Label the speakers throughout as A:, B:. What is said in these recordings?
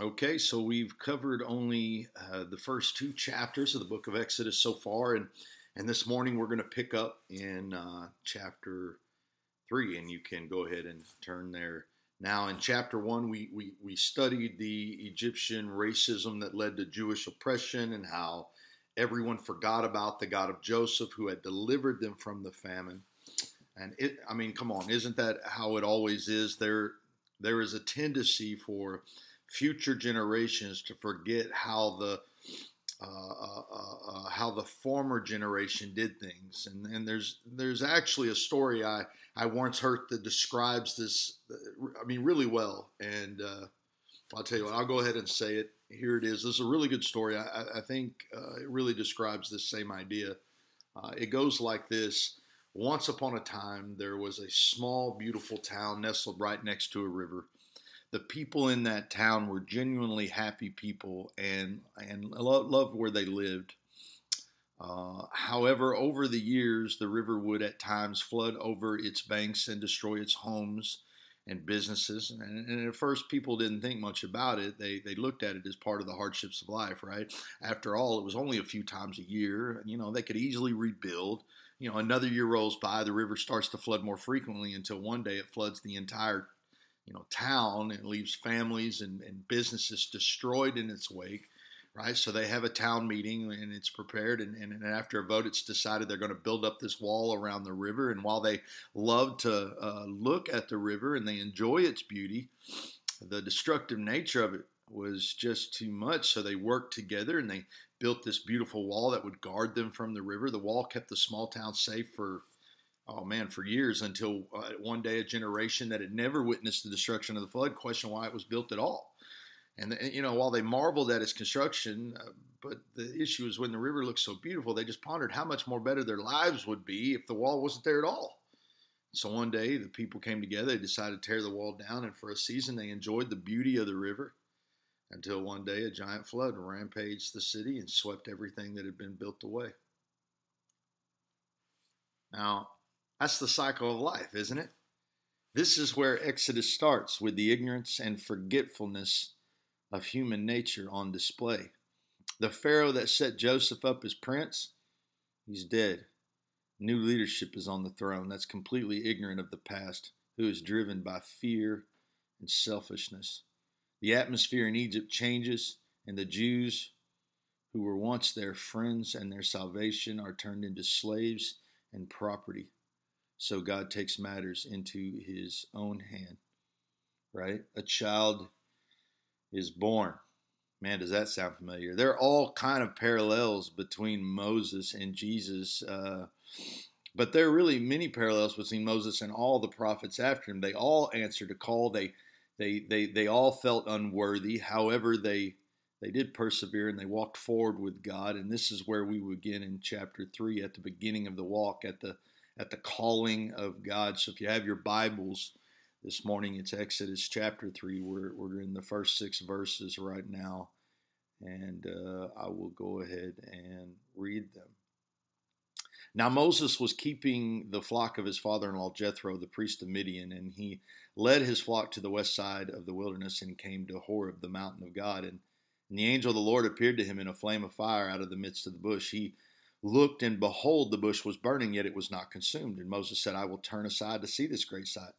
A: Okay, so we've covered only uh, the first two chapters of the book of Exodus so far, and and this morning we're going to pick up in uh, chapter three, and you can go ahead and turn there now. In chapter one, we we we studied the Egyptian racism that led to Jewish oppression and how everyone forgot about the God of Joseph who had delivered them from the famine. And it, I mean, come on, isn't that how it always is? There there is a tendency for future generations to forget how the uh, uh, uh, how the former generation did things, and, and there's there's actually a story I I once heard that describes this. I mean, really well, and uh, I'll tell you what. I'll go ahead and say it. Here it is. This is a really good story. I, I think uh, it really describes this same idea. it goes like this. Once upon a time, there was a small, beautiful town nestled right next to a river the people in that town were genuinely happy people and and loved where they lived. Uh, however, over the years, the river would at times flood over its banks and destroy its homes and businesses. And, and, at first, people didn't think much about it. They, they looked at it as part of the hardships of life, right? After all, it was only a few times a year. You know, they could easily rebuild. You know, another year rolls by, the river starts to flood more frequently until one day it floods the entire you know town and leaves families and, and businesses destroyed in its wake right? So they have a town meeting and it's prepared and, and, and after a vote it's decided they're going to build up this wall around the river. And while they love to uh, look at the river and they enjoy its beauty the destructive nature of it was just too much. So they worked together and they built this beautiful wall that would guard them from the river. The wall kept the small town safe for oh man, for years until uh, one day a generation that had never witnessed the destruction of the flood questioned why it was built at all. And, the, you know, while they marveled at its construction, uh, but the issue is when the river looked so beautiful, they just pondered how much more better their lives would be if the wall wasn't there at all. So one day the people came together, they decided to tear the wall down, and for a season they enjoyed the beauty of the river until one day a giant flood rampaged the city and swept everything that had been built away. Now, that's the cycle of life, isn't it? This is where Exodus starts with the ignorance and forgetfulness of human nature on display. The Pharaoh that set Joseph up as prince, he's dead. New leadership is on the throne that's completely ignorant of the past, who is driven by fear and selfishness. The atmosphere in Egypt changes, and the Jews who were once their friends and their salvation are turned into slaves and property. So God takes matters into his own hand, right? A child is born. Man, does that sound familiar? There are all kind of parallels between Moses and Jesus, uh, but there are really many parallels between Moses and all the prophets after him. They all answered a call. They, they, they, they all felt unworthy. However, they they did persevere and they walked forward with God. And this is where we begin in chapter three, at the beginning of the walk, at the at the calling of God. So if you have your Bibles this morning, it's Exodus chapter 3. We're, we're in the first six verses right now. And uh, I will go ahead and read them. Now Moses was keeping the flock of his father in law Jethro, the priest of Midian, and he led his flock to the west side of the wilderness and came to Horeb, the mountain of God. And, and the angel of the Lord appeared to him in a flame of fire out of the midst of the bush. He looked, and behold, the bush was burning, yet it was not consumed. And Moses said, I will turn aside to see this great sight.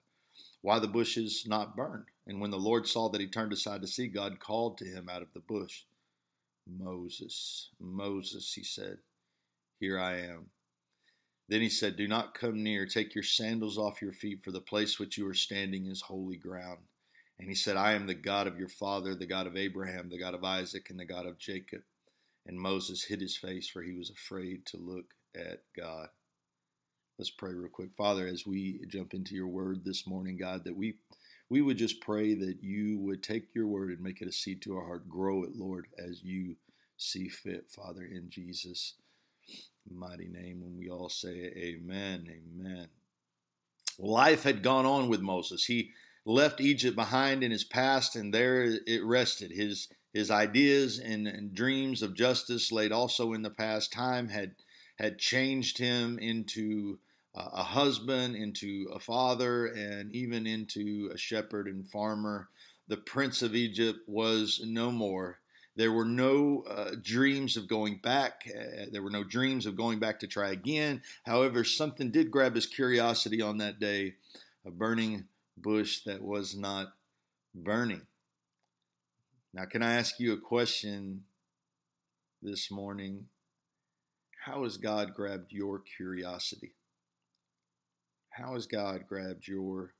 A: Why the bush is not burned? And when the Lord saw that he turned aside to see, God called to him out of the bush, Moses, Moses, he said, Here I am. Then he said, Do not come near. Take your sandals off your feet, for the place which you are standing is holy ground. And he said, I am the God of your father, the God of Abraham, the God of Isaac, and the God of Jacob. And Moses hid his face, for he was afraid to look at God. Let's pray real quick. Father, as we jump into your word this morning, God, that we we would just pray that you would take your word and make it a seed to our heart. Grow it, Lord, as you see fit, Father, in Jesus' mighty name. When we all say amen, amen. Life had gone on with Moses. He left Egypt behind in his past, and there it rested. His his ideas and, and, dreams of justice laid also in the past time had had changed him into a husband, into a father, and even into a shepherd and farmer. the prince of Egypt was no more. There were no uh, dreams of going back. Uh, there were no dreams of going back to try again. However, something did grab his curiosity on that day a burning bush that was not burning. Now, can I ask you a question this morning? How has God grabbed your curiosity? How has God grabbed your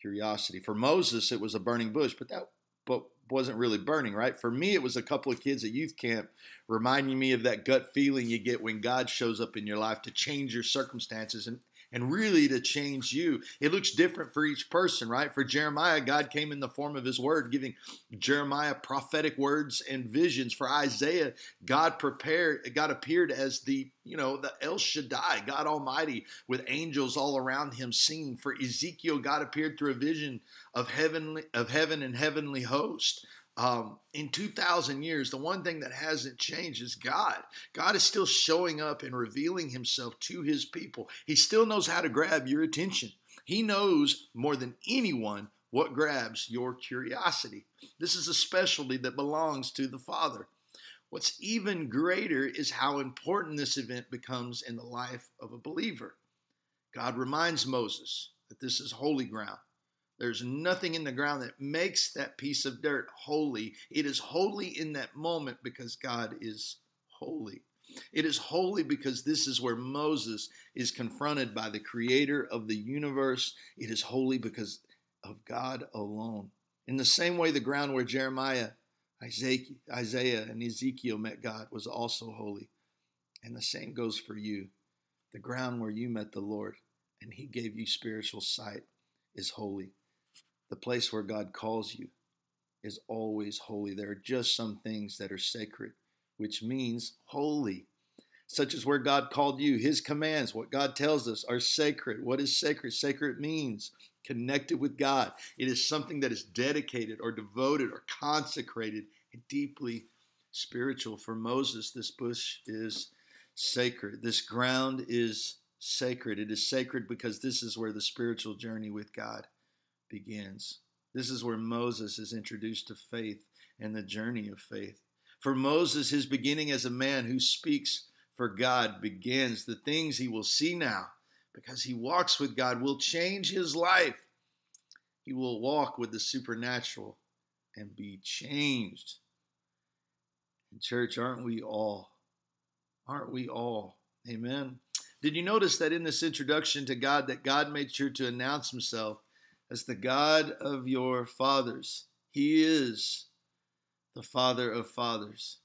A: curiosity? For Moses, it was a burning bush, but that but wasn't really burning, right? For me, it was a couple of kids at youth camp reminding me of that gut feeling you get when God shows up in your life to change your circumstances. And and really to change you. It looks different for each person, right? For Jeremiah, God came in the form of his word, giving Jeremiah prophetic words and visions. For Isaiah, God prepared, God appeared as the, you know, the El Shaddai, God Almighty, with angels all around him singing. For Ezekiel, God appeared through a vision of heavenly of heaven and heavenly host. Um, in 2,000 years, the one thing that hasn't changed is God. God is still showing up and revealing himself to his people. He still knows how to grab your attention. He knows more than anyone what grabs your curiosity. This is a specialty that belongs to the Father. What's even greater is how important this event becomes in the life of a believer. God reminds Moses that this is holy ground. There's nothing in the ground that makes that piece of dirt holy. It is holy in that moment because God is holy. It is holy because this is where Moses is confronted by the creator of the universe. It is holy because of God alone. In the same way, the ground where Jeremiah, Isaiah, and Ezekiel met God was also holy. And the same goes for you. The ground where you met the Lord and he gave you spiritual sight is holy. The place where God calls you is always holy. There are just some things that are sacred, which means holy, such as where God called you. His commands, what God tells us, are sacred. What is sacred? Sacred means connected with God. It is something that is dedicated or devoted or consecrated and deeply spiritual. For Moses, this bush is sacred. This ground is sacred. It is sacred because this is where the spiritual journey with God begins. This is where Moses is introduced to faith and the journey of faith. For Moses, his beginning as a man who speaks for God begins. The things he will see now, because he walks with God, will change his life. He will walk with the supernatural and be changed. In church, aren't we all? Aren't we all? Amen. Did you notice that in this introduction to God, that God made sure to announce himself as the God of your fathers. He is the Father of fathers.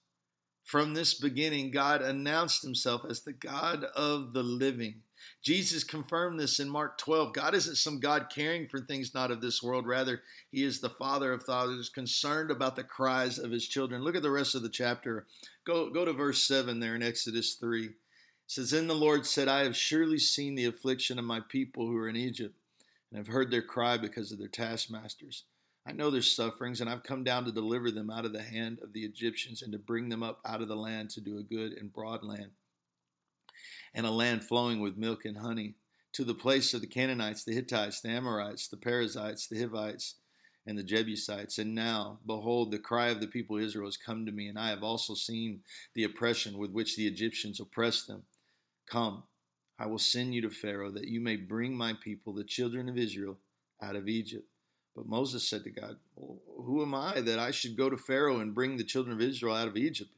A: From this beginning, God announced himself as the God of the living. Jesus confirmed this in Mark 12. God isn't some God caring for things not of this world. Rather, He is the Father of fathers, concerned about the cries of His children. Look at the rest of the chapter. Go, go to verse 7 there in Exodus 3. It says, Then the Lord said, I have surely seen the affliction of my people who are in Egypt and have heard their cry because of their taskmasters. I know their sufferings, and I've come down to deliver them out of the hand of the Egyptians and to bring them up out of the land to do a good and broad land, and a land flowing with milk and honey, to the place of the Canaanites, the Hittites, the Amorites, the Perizzites, the Hivites, and the Jebusites. And now, behold, the cry of the people of Israel has come to me, and I have also seen the oppression with which the Egyptians oppress them. Come, I will send you to Pharaoh that you may bring my people, the children of Israel, out of Egypt. But Moses said to God, well, Who am I that I should go to Pharaoh and bring the children of Israel out of Egypt?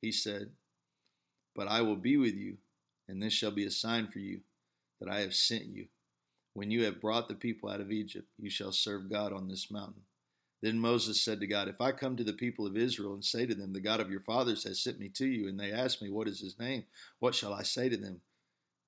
A: He said, But I will be with you, and this shall be a sign for you that I have sent you. When you have brought the people out of Egypt, you shall serve God on this mountain. Then Moses said to God, If I come to the people of Israel and say to them, The God of your fathers has sent me to you, and they ask me, What is his name? What shall I say to them?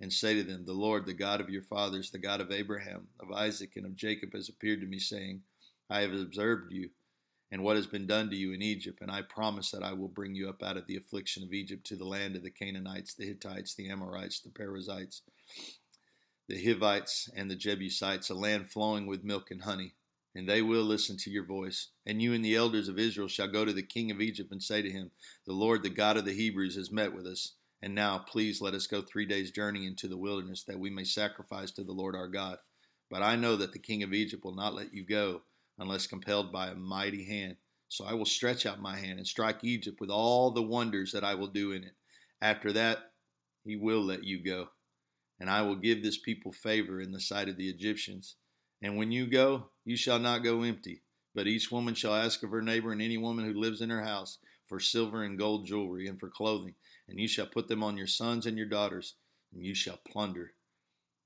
A: and say to them, The Lord, the God of your fathers, the God of Abraham, of Isaac, and of Jacob, has appeared to me, saying, I have observed you and what has been done to you in Egypt. And I promise that I will bring you up out of the affliction of Egypt to the land of the Canaanites, the Hittites, the Amorites, the Perizzites, the Hivites, and the Jebusites, a land flowing with milk and honey. And they will listen to your voice. And you and the elders of Israel shall go to the king of Egypt and say to him, The Lord, the God of the Hebrews, has met with us. And now, please let us go three days' journey into the wilderness, that we may sacrifice to the Lord our God. But I know that the king of Egypt will not let you go unless compelled by a mighty hand. So I will stretch out my hand and strike Egypt with all the wonders that I will do in it. After that, he will let you go. And I will give this people favor in the sight of the Egyptians. And when you go, you shall not go empty, but each woman shall ask of her neighbor and any woman who lives in her house for silver and gold jewelry and for clothing. And you shall put them on your sons and your daughters, and you shall plunder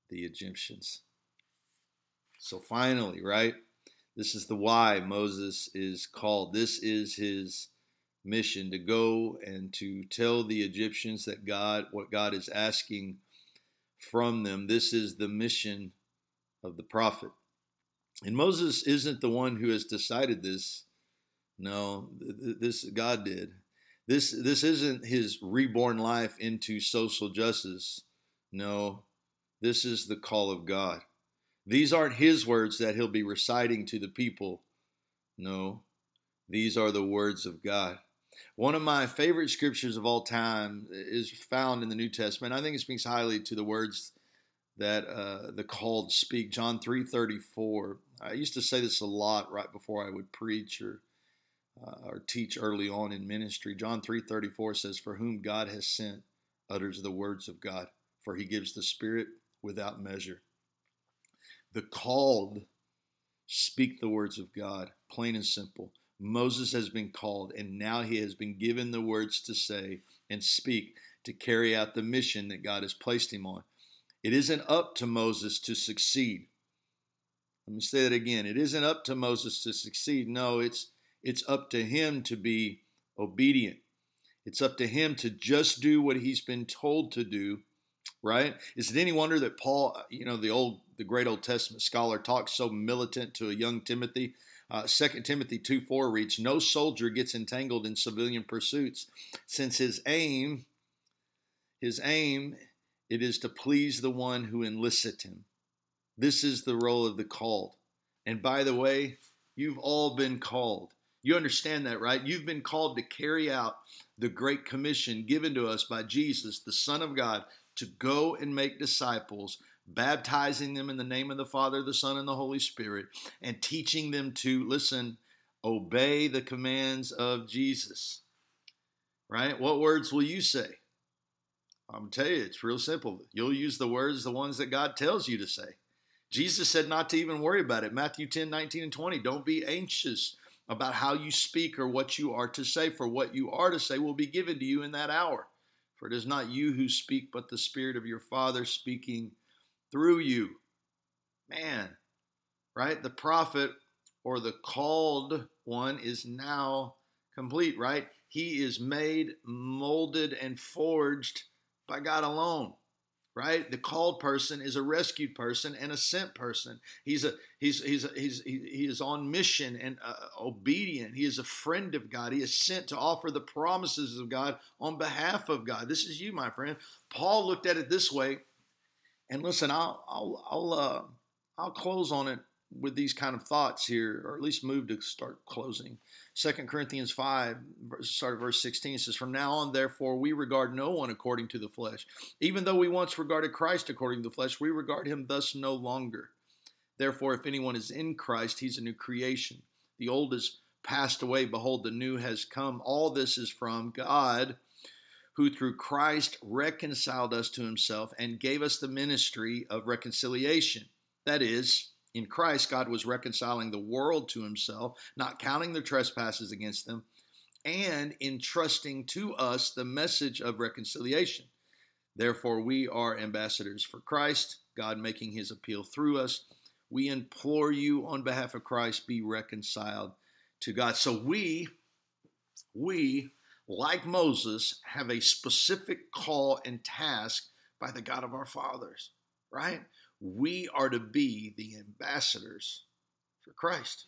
A: the Egyptians. So finally, right? This is the why Moses is called. This is his mission to go and to tell the Egyptians that God, what God is asking from them. This is the mission of the prophet. And Moses isn't the one who has decided this. No, this God did. This this isn't his reborn life into social justice. No, this is the call of God. These aren't his words that he'll be reciting to the people. No, these are the words of God. One of my favorite scriptures of all time is found in the New Testament. I think it speaks highly to the words that uh, the called speak. John three thirty four. I used to say this a lot right before I would preach or uh, or teach early on in ministry. John three thirty four says, "For whom God has sent utters the words of God, for He gives the Spirit without measure." The called speak the words of God, plain and simple. Moses has been called, and now he has been given the words to say and speak to carry out the mission that God has placed him on. It isn't up to Moses to succeed. Let me say that again. It isn't up to Moses to succeed. No, it's it's up to him to be obedient. It's up to him to just do what he's been told to do right? Is it any wonder that Paul, you know, the old, the great Old Testament scholar, talks so militant to a young Timothy? Uh, 2 Timothy 2 4 reads, No soldier gets entangled in civilian pursuits, since his aim, his aim, it is to please the one who enlisted him. This is the role of the called. And by the way, you've all been called. You understand that, right? You've been called to carry out the great commission given to us by Jesus, the Son of God, to go and make disciples, baptizing them in the name of the Father, the Son, and the Holy Spirit, and teaching them to, listen, obey the commands of Jesus. Right? What words will you say? I'm tell you, it's real simple. You'll use the words, the ones that God tells you to say. Jesus said not to even worry about it. Matthew 10, 19, and 20. Don't be anxious about how you speak or what you are to say, for what you are to say will be given to you in that hour. For it is not you who speak, but the Spirit of your Father speaking through you. Man, right? The prophet or the called one is now complete, right? He is made, molded, and forged by God alone right? The called person is a rescued person and a sent person. He's a he's he's he's he, he is on mission and uh, obedient. He is a friend of God. He is sent to offer the promises of God on behalf of God. This is you, my friend. Paul looked at it this way, and listen, I'll I'll I'll uh, I'll close on it with these kind of thoughts here, or at least move to start closing. Second Corinthians 5, start at verse 16 says, From now on, therefore, we regard no one according to the flesh. Even though we once regarded Christ according to the flesh, we regard him thus no longer. Therefore, if anyone is in Christ, he's a new creation. The old is passed away. Behold, the new has come. All this is from God, who through Christ reconciled us to himself and gave us the ministry of reconciliation. That is, in Christ, God was reconciling the world to himself, not counting their trespasses against them, and entrusting to us the message of reconciliation. Therefore, we are ambassadors for Christ, God making his appeal through us. We implore you on behalf of Christ, be reconciled to God. So we, we, like Moses, have a specific call and task by the God of our fathers, right? We are to be the ambassadors for Christ.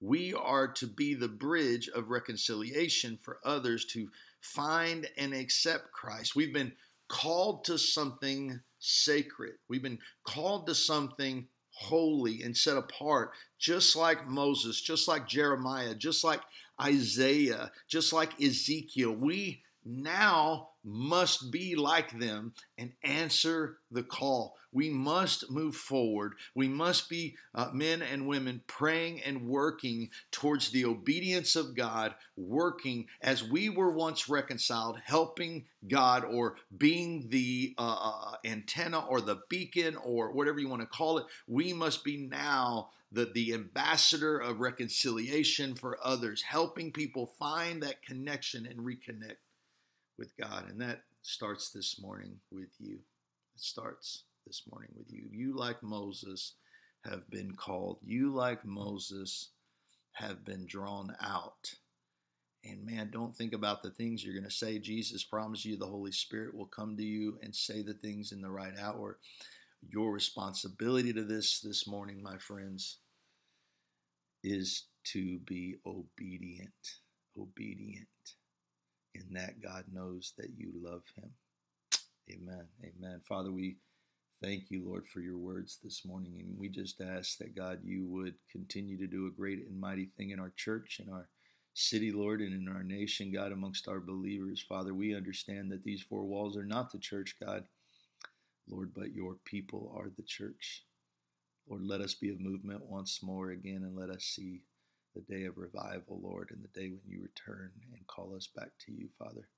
A: We are to be the bridge of reconciliation for others to find and accept Christ. We've been called to something sacred. We've been called to something holy and set apart, just like Moses, just like Jeremiah, just like Isaiah, just like Ezekiel. We now must be like them and answer the call. We must move forward. We must be uh, men and women praying and working towards the obedience of God, working as we were once reconciled, helping God or being the uh, uh antenna or the beacon or whatever you want to call it. We must be now the, the ambassador of reconciliation for others, helping people find that connection and reconnect with God. And that starts this morning with you. It starts this morning with you. You, like Moses, have been called. You, like Moses, have been drawn out. And man, don't think about the things you're going to say. Jesus promised you the Holy Spirit will come to you and say the things in the right hour. Your responsibility to this this morning, my friends, is to be obedient. Obedient in that God knows that you love him. Amen. Amen. Father, we thank you, Lord, for your words this morning. And we just ask that, God, you would continue to do a great and mighty thing in our church, in our city, Lord, and in our nation, God, amongst our believers. Father, we understand that these four walls are not the church, God, Lord, but your people are the church. Lord, let us be a movement once more again and let us see the day of revival, Lord, and the day when you return and call us back to you, Father.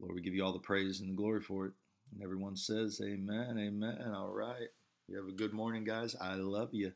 A: Lord, we give you all the praise and the glory for it. And everyone says, Amen, amen. All right. You have a good morning, guys. I love you.